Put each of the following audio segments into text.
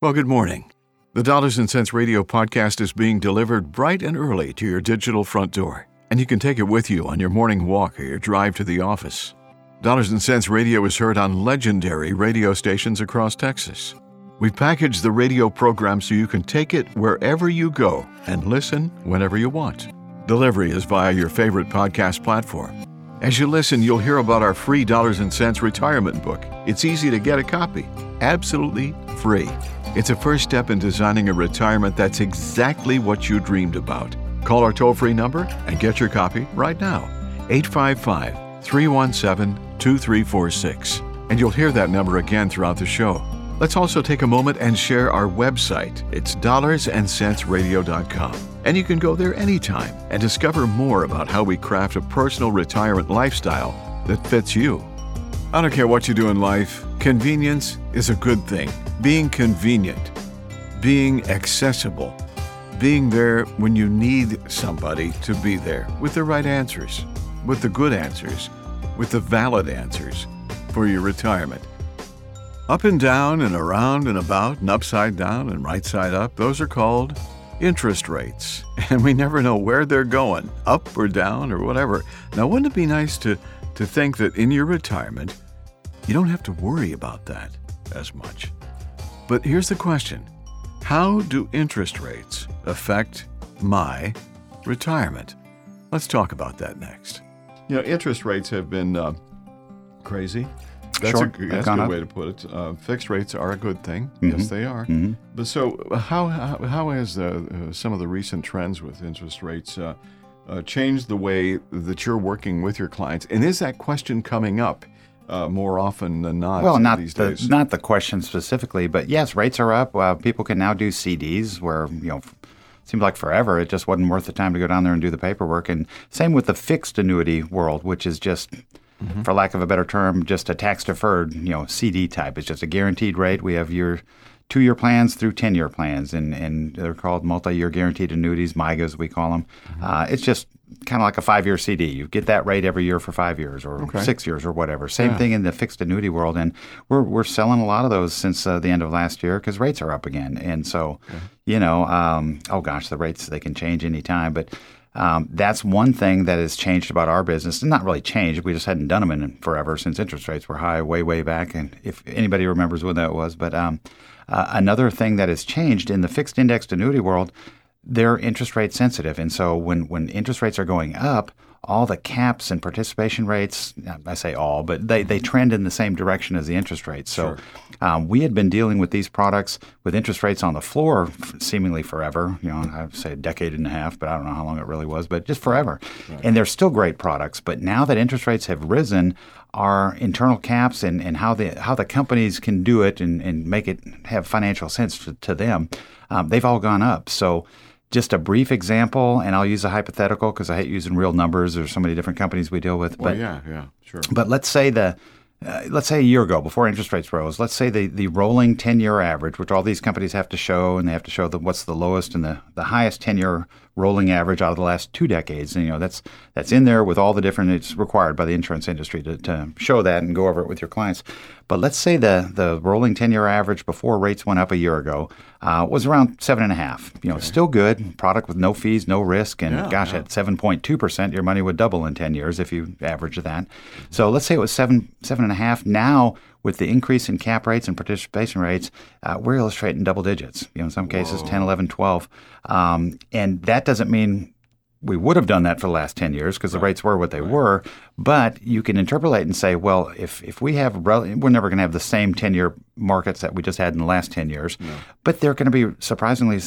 Well, good morning. The Dollars and Cents Radio podcast is being delivered bright and early to your digital front door, and you can take it with you on your morning walk or your drive to the office. Dollars and Cents Radio is heard on legendary radio stations across Texas. We've packaged the radio program so you can take it wherever you go and listen whenever you want. Delivery is via your favorite podcast platform. As you listen, you'll hear about our free Dollars and Cents retirement book. It's easy to get a copy, absolutely free. It's a first step in designing a retirement that's exactly what you dreamed about. Call our toll free number and get your copy right now 855 317 2346. And you'll hear that number again throughout the show. Let's also take a moment and share our website. It's dollarsandcentsradio.com. And you can go there anytime and discover more about how we craft a personal retirement lifestyle that fits you. I don't care what you do in life, convenience is a good thing. Being convenient, being accessible, being there when you need somebody to be there with the right answers, with the good answers, with the valid answers for your retirement. Up and down and around and about and upside down and right side up, those are called interest rates. And we never know where they're going, up or down or whatever. Now, wouldn't it be nice to to think that in your retirement, you don't have to worry about that as much. But here's the question How do interest rates affect my retirement? Let's talk about that next. You know, interest rates have been uh, crazy. That's Sure, a, that's a good up. way to put it. Uh, fixed rates are a good thing. Mm-hmm. Yes, they are. But so, uh, how how, how has uh, uh, some of the recent trends with interest rates uh, uh, changed the way that you're working with your clients? And is that question coming up uh, more often than not? Well, not these the days. not the question specifically, but yes, rates are up. Uh, people can now do CDs where you know. Seems like forever. It just wasn't worth the time to go down there and do the paperwork. And same with the fixed annuity world, which is just, Mm-hmm. for lack of a better term, just a tax deferred, you know, CD type. It's just a guaranteed rate. We have your two year plans through 10 year plans, and, and they're called multi year guaranteed annuities, MYGAs, we call them. Mm-hmm. Uh, it's just kind of like a five year CD. You get that rate every year for five years or Okay. six years or whatever. Same thing in the fixed annuity world, and we're we're selling a lot of those since uh, the end of last year because rates are up again, and so you know, um, oh gosh, the rates they can change anytime, but. Um, that's one thing that has changed about our business. And not really changed. We just hadn't done them in forever since interest rates were high, way, way back. And if anybody remembers when that was, but um, uh, another thing that has changed in the fixed indexed annuity world, they're interest rate sensitive, and so when when interest rates are going up, all the caps and participation rates, I say all, but they, they trend in the same direction as the interest rates. So um, we had been dealing with these products with interest rates on the floor seemingly forever, you know, I'd say a decade and a half, but I don't know how long it really was, but just forever. And they're still great products. But now that interest rates have risen, our internal caps and, and how the how the companies can do it and, and make it have financial sense to, to them, um, they've all gone up. So just a brief example, and I'll use a hypothetical because I hate using real numbers. There's so many different companies we deal with. Well, But yeah, yeah, sure. but let's say the uh, let's say a year ago, before interest rates rose, let's say the, the rolling 10 year average, which all these companies have to show, and they have to show the, what's the lowest and the, the highest 10 year rolling average out of the last two decades. And, you know, that's that's in there with all the different, it's required by the insurance industry to, to show that and go over it with your clients. But let's say the, the rolling 10 year average before rates went up a year ago uh, was around seven and a half. You know, still good product with no fees, no risk. And Yeah, gosh, yeah. at 7.2%, your money would double in 10 years if you average that. So let's say it was seven, seven and a half. Now, with the increase in cap rates and participation rates, uh, we're illustrating double digits. You know, in some cases, 10, 11, 12. Um, and that doesn't mean we would have done that for the last 10 years because the rates were what they were. But you can interpolate and say, well, if, if we have, rel- we're never going to have the same 10 year markets that we just had in the last 10 years, but they're going to be surprisingly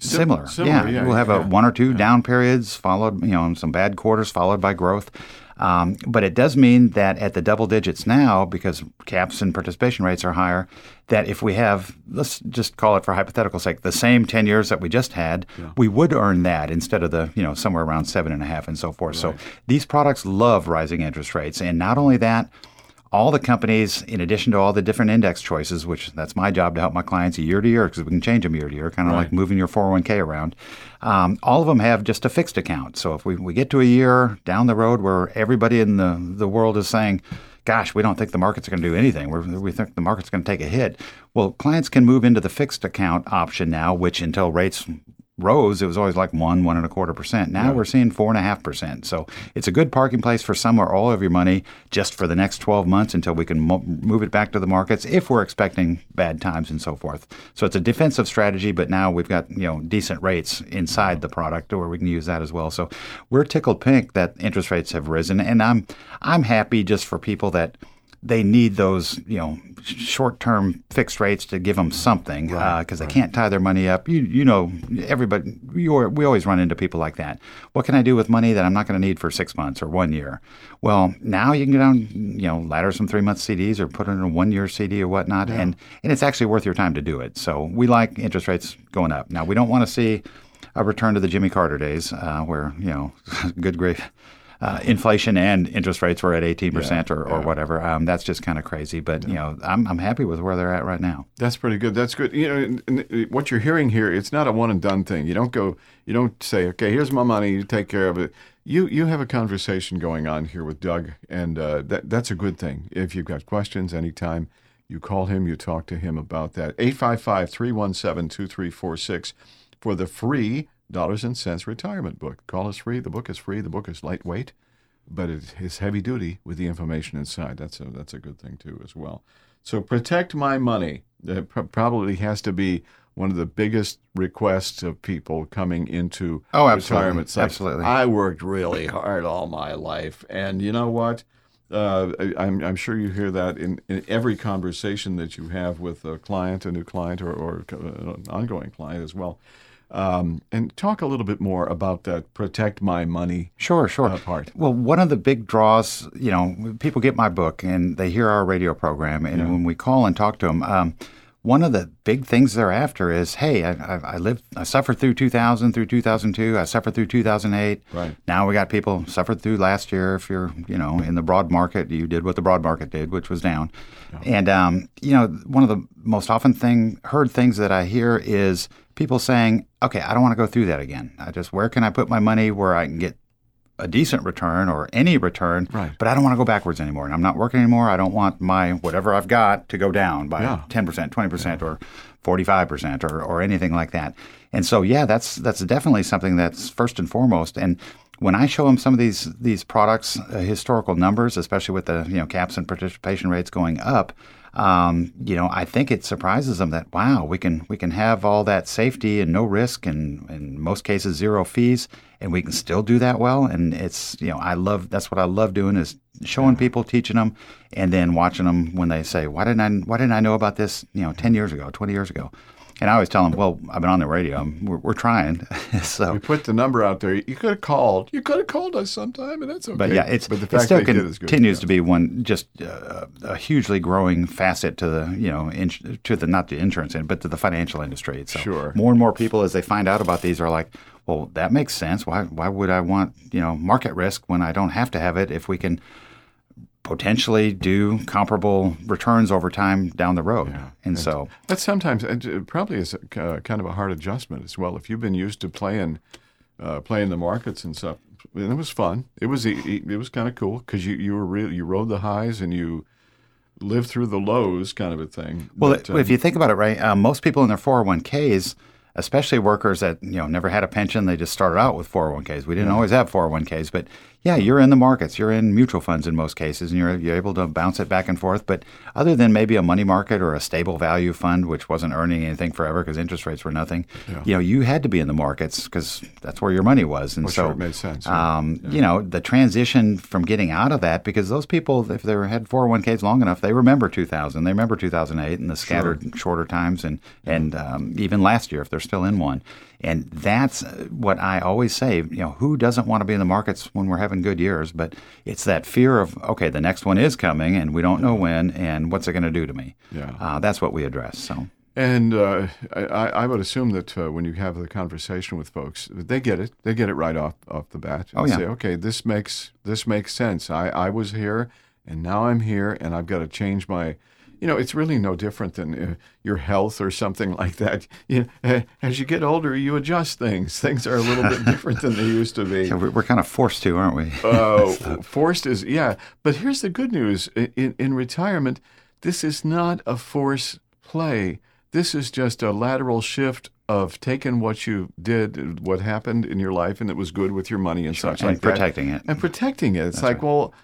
similar. similar, yeah, we'll have yeah. a one or two down periods followed, you know, some bad quarters followed by growth. Um, but it does mean that at the double digits now, because caps and participation rates are higher, that if we have, let's just call it for hypothetical sake, the same 10 years that we just had, we would earn that instead of the, you know, somewhere around seven and a half and so forth. So these products love rising interest rates. And not only that, all the companies, in addition to all the different index choices, which that's my job to help my clients year to year because we can change them year to year, kind of like moving your 401k around. Um, all of them have just a fixed account. So if we, we get to a year down the road where everybody in the, the world is saying, gosh, we don't think the market's going to do anything. We're, we think the market's going to take a hit. Well, clients can move into the fixed account option now, which until rates rose, it was always like one, one and a quarter percent. Now yeah. we're seeing four and a half percent. So it's a good parking place for some or all of your money just for the next 12 months until we can mo- move it back to the markets if we're expecting bad times and so forth. So it's a defensive strategy, but now we've got you know decent rates inside the product where we can use that as well. So we're tickled pink that interest rates have risen, and I'm I'm happy just for people that they need those, you know, short-term fixed rates to give them something because right, uh, right. they can't tie their money up. You, you know, everybody, we always run into people like that. What can I do with money that I'm not going to need for six months or one year? Well, now you can go down, you know, ladder some three-month CDs or put it in a one-year CD or whatnot, yeah. and and it's actually worth your time to do it. So we like interest rates going up. Now we don't want to see a return to the Jimmy Carter days, uh, where you know, good grief, uh, inflation and interest rates were at 18% yeah, or, or yeah. whatever. Um, that's just kind of crazy. But, yeah. you know, I'm, I'm happy with where they're at right now. That's pretty good. That's good. You know, what you're hearing here, it's not a one and done thing. You don't go, you don't say, okay, here's my money, you take care of it. You, you have a conversation going on here with Doug, and uh, that, that's a good thing. If you've got questions anytime, you call him, you talk to him about that. 855 317 2346 for the free dollars and cents retirement book. Call us free. The book is free. The book is lightweight, but it is heavy duty with the information inside. That's a that's a good thing too as well. So protect my money. That probably has to be one of the biggest requests of people coming into oh, absolutely. retirement. Like, absolutely. I worked really hard all my life, and you know what? Uh, I'm, I'm, sure you hear that in, in, every conversation that you have with a client, a new client, or, or an ongoing client as well. Um, and talk a little bit more about that protect my money sure sure. uh, part. Well one of the big draws you know people get my book and they hear our radio program. And yeah. when we call and talk to them um, one of the big things they're after is, hey, I, I, I, lived, I suffered through 2000, through 2002, I suffered through 2008. Right. Now we got people suffered through last year. If you're, you know, in the broad market, you did what the broad market did, which was down. Yeah. And um, you know, one of the most often thing heard things that I hear is people saying, okay, I don't want to go through that again. I just, where can I put my money where I can get a decent return or any return, right. but I don't want to go backwards anymore. And I'm not working anymore. I don't want my whatever I've got to go down by yeah. 10%, 20% yeah. or 45% or, or anything like that. And so, yeah, that's that's definitely something that's first and foremost. And when I show them some of these these products, uh, historical numbers, especially with the you know caps and participation rates going up, um, you know, I think it surprises them that wow, we can we can have all that safety and no risk, and in most cases zero fees, and we can still do that well. And it's you know, I love that's what I love doing is showing people, teaching them, and then watching them when they say, why didn't I why didn't I know about this you know ten years ago, twenty years ago. And I always tell them, well, I've been on the radio. We're, we're trying. so we put the number out there. You could have called. You could have called us sometime, and that's okay. But yeah, it's but the fact it still continues to be one just uh, a hugely growing facet to the you know in, to the not the insurance end, but to the financial industry. So sure. More and more people, as they find out about these, are like, well, that makes sense. Why why would I want you know market risk when I don't have to have it if we can potentially do comparable returns over time down the road. Yeah. And, and so that sometimes it probably is a, uh, kind of a hard adjustment as well. If you've been used to playing uh, playing the markets and stuff, and it was fun. It was it was kind of cool because you you were really you rode the highs and you lived through the lows, kind of a thing. Well, but, um, if you think about it, right, uh, most people in their 401ks especially workers that you know never had a pension. They just started out with 401ks. We didn't always have 401ks, but yeah, you're in the markets. You're in mutual funds in most cases, and you're, you're able to bounce it back and forth. But other than maybe a money market or a stable value fund, which wasn't earning anything forever because interest rates were nothing, yeah. you know, you had to be in the markets because that's where your money was. And well, so sure, it made sense. Yeah. Um, yeah. You know, the transition from getting out of that because those people, if they had 401ks long enough, they remember 2000, they remember 2008 and the scattered sure. shorter times, and and um, even last year if they're still in one. And that's what I always say. You know, who doesn't want to be in the markets when we're having good years? But it's that fear of okay, the next one is coming, and we don't know when, and what's it going to do to me? Yeah, uh, that's what we address. So. And uh, I, I, would assume that uh, when you have the conversation with folks, they get it. They get it right off off the bat. And oh yeah. Say, okay, this makes this makes sense. I, I was here, and now I'm here, and I've got to change my you know, it's really no different than uh, your health or something like that. You know, as you get older, you adjust things. Things are a little bit different than they used to be. Yeah, we're kind of forced to, aren't we? Oh, uh, forced is yeah. But here's the good news: in, in retirement, this is not a force play. This is just a lateral shift of taking what you did, what happened in your life, and it was good with your money and sure, such and like protecting that. it and protecting it. It's That's like, right. well,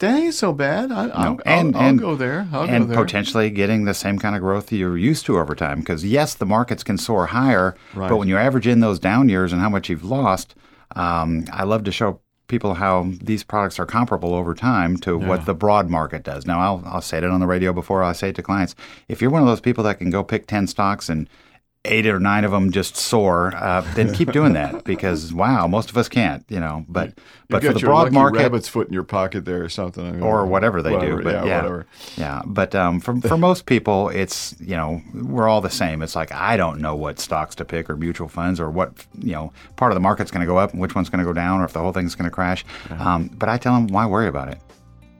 that ain't so bad. I, no. will and, I'll, I'll go there. I'll and go there. potentially getting the same kind of growth you're used to over time. Because yes, the markets can soar higher, right. but when you average in those down years and how much you've lost, um, I love to show people how these products are comparable over time to yeah. what the broad market does. Now, I'll, I'll say it on the radio before I say it to clients. If you're one of those people that can go pick 10 stocks and eight or nine of them just soar, uh, then keep doing that because wow, most of us can't, you know. But you but for the broad market, rabbit's foot in your pocket there or something, I mean, or whatever they whatever, do. But yeah, yeah, whatever. Yeah, but um, for for most people, it's you know we're all the same. It's like I don't know what stocks to pick or mutual funds or what you know part of the market's going to go up and which one's going to go down or if the whole thing's going to crash. Um, but I tell them why worry about it.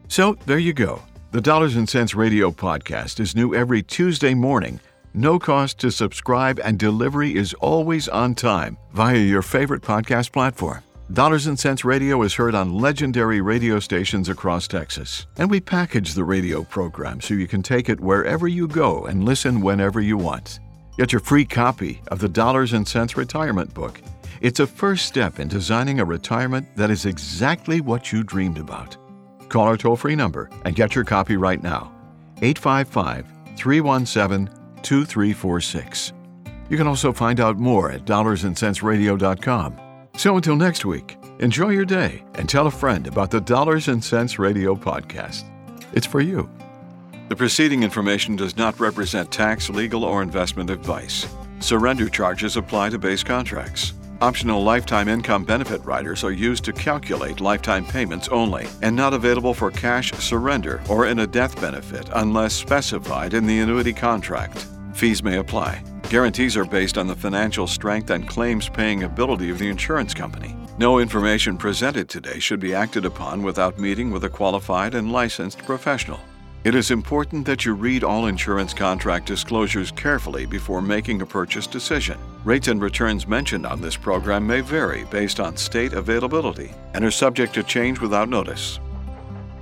So there you go. The Dollars and Cents Radio podcast is new every Tuesday morning no cost to subscribe, and delivery is always on time via your favorite podcast platform. Dollars and Cents Radio is heard on legendary radio stations across Texas, and we package the radio program so you can take it wherever you go and listen whenever you want. Get your free copy of the Dollars and Cents Retirement Book. It's a first step in designing a retirement that is exactly what you dreamed about. Call our toll free number and get your copy right now 855 317 2346. You can also find out more at dollarsandcentsradio.com. So until next week, enjoy your day and tell a friend about the Dollars and Cents Radio podcast. It's for you. The preceding information does not represent tax, legal, or investment advice. Surrender charges apply to base contracts. Optional lifetime income benefit riders are used to calculate lifetime payments only and not available for cash surrender or in a death benefit unless specified in the annuity contract. Fees may apply. Guarantees are based on the financial strength and claims paying ability of the insurance company. No information presented today should be acted upon without meeting with a qualified and licensed professional. It is important that you read all insurance contract disclosures carefully before making a purchase decision. Rates and returns mentioned on this program may vary based on state availability and are subject to change without notice.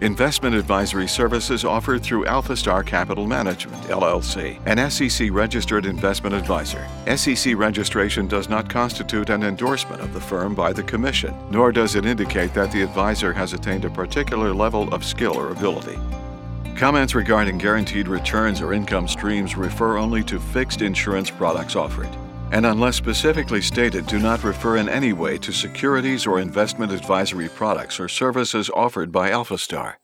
Investment advisory services offered through AlphaStar Capital Management, LLC, an SEC registered investment advisor. SEC registration does not constitute an endorsement of the firm by the Commission, nor does it indicate that the advisor has attained a particular level of skill or ability. Comments regarding guaranteed returns or income streams refer only to fixed insurance products offered, and unless specifically stated, do not refer in any way to securities or investment advisory products or services offered by AlphaStar.